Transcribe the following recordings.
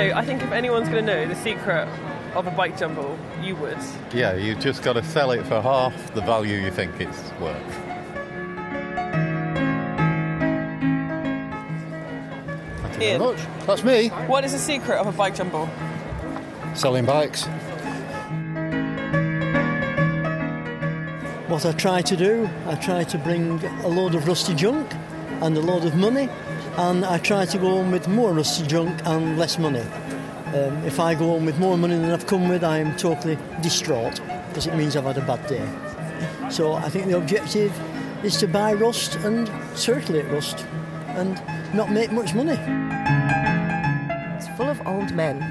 say, I think if anyone's going to know the secret of a bike jumble, you would. Yeah, you've just got to sell it for half the value you think it's worth. Thank you Ian. very much. That's me What is the secret of a bike jumble? selling bikes. What I try to do, I try to bring a load of rusty junk and a load of money, and I try to go home with more rusty junk and less money. Um, if I go home with more money than I've come with, I am totally distraught because it means I've had a bad day. So I think the objective is to buy rust and circulate rust and not make much money. It's full of old men.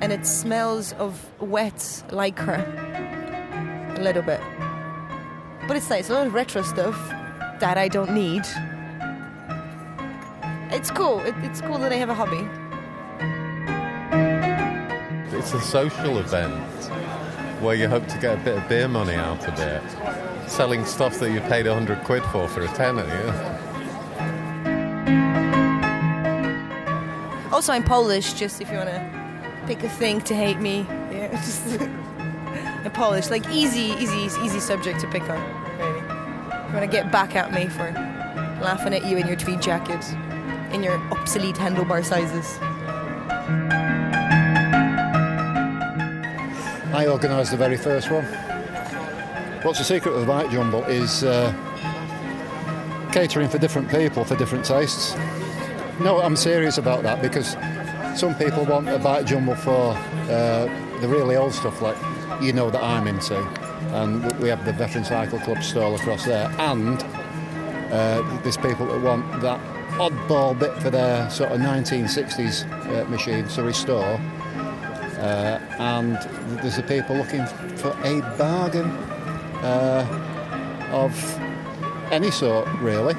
And it smells of wet lycra. A little bit. But it's nice. A lot of retro stuff that I don't need. It's cool. It, it's cool that I have a hobby. It's a social event where you hope to get a bit of beer money out of it. Selling stuff that you paid 100 quid for for a tenner, yeah. Also, I'm Polish, just if you want to pick a thing to hate me. Yeah, just I'm Polish. Like, easy, easy, easy subject to pick on, really. You want to get back at me for laughing at you in your tweed jacket, in your obsolete handlebar sizes. I organised the very first one. What's the secret of the bike jumble is uh, catering for different people for different tastes. No, I'm serious about that because some people want a bike jumble for uh, the really old stuff, like you know that I'm into, and we have the Veteran Cycle Club stall across there, and uh, there's people that want that oddball bit for their sort of 1960s uh, machines to restore. Uh, and there's the people looking for a bargain uh, of any sort, really.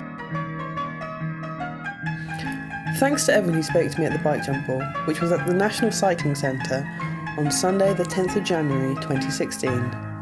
Thanks to everyone who spoke to me at the Bike Jumble, which was at the National Cycling Centre on Sunday, the 10th of January 2016.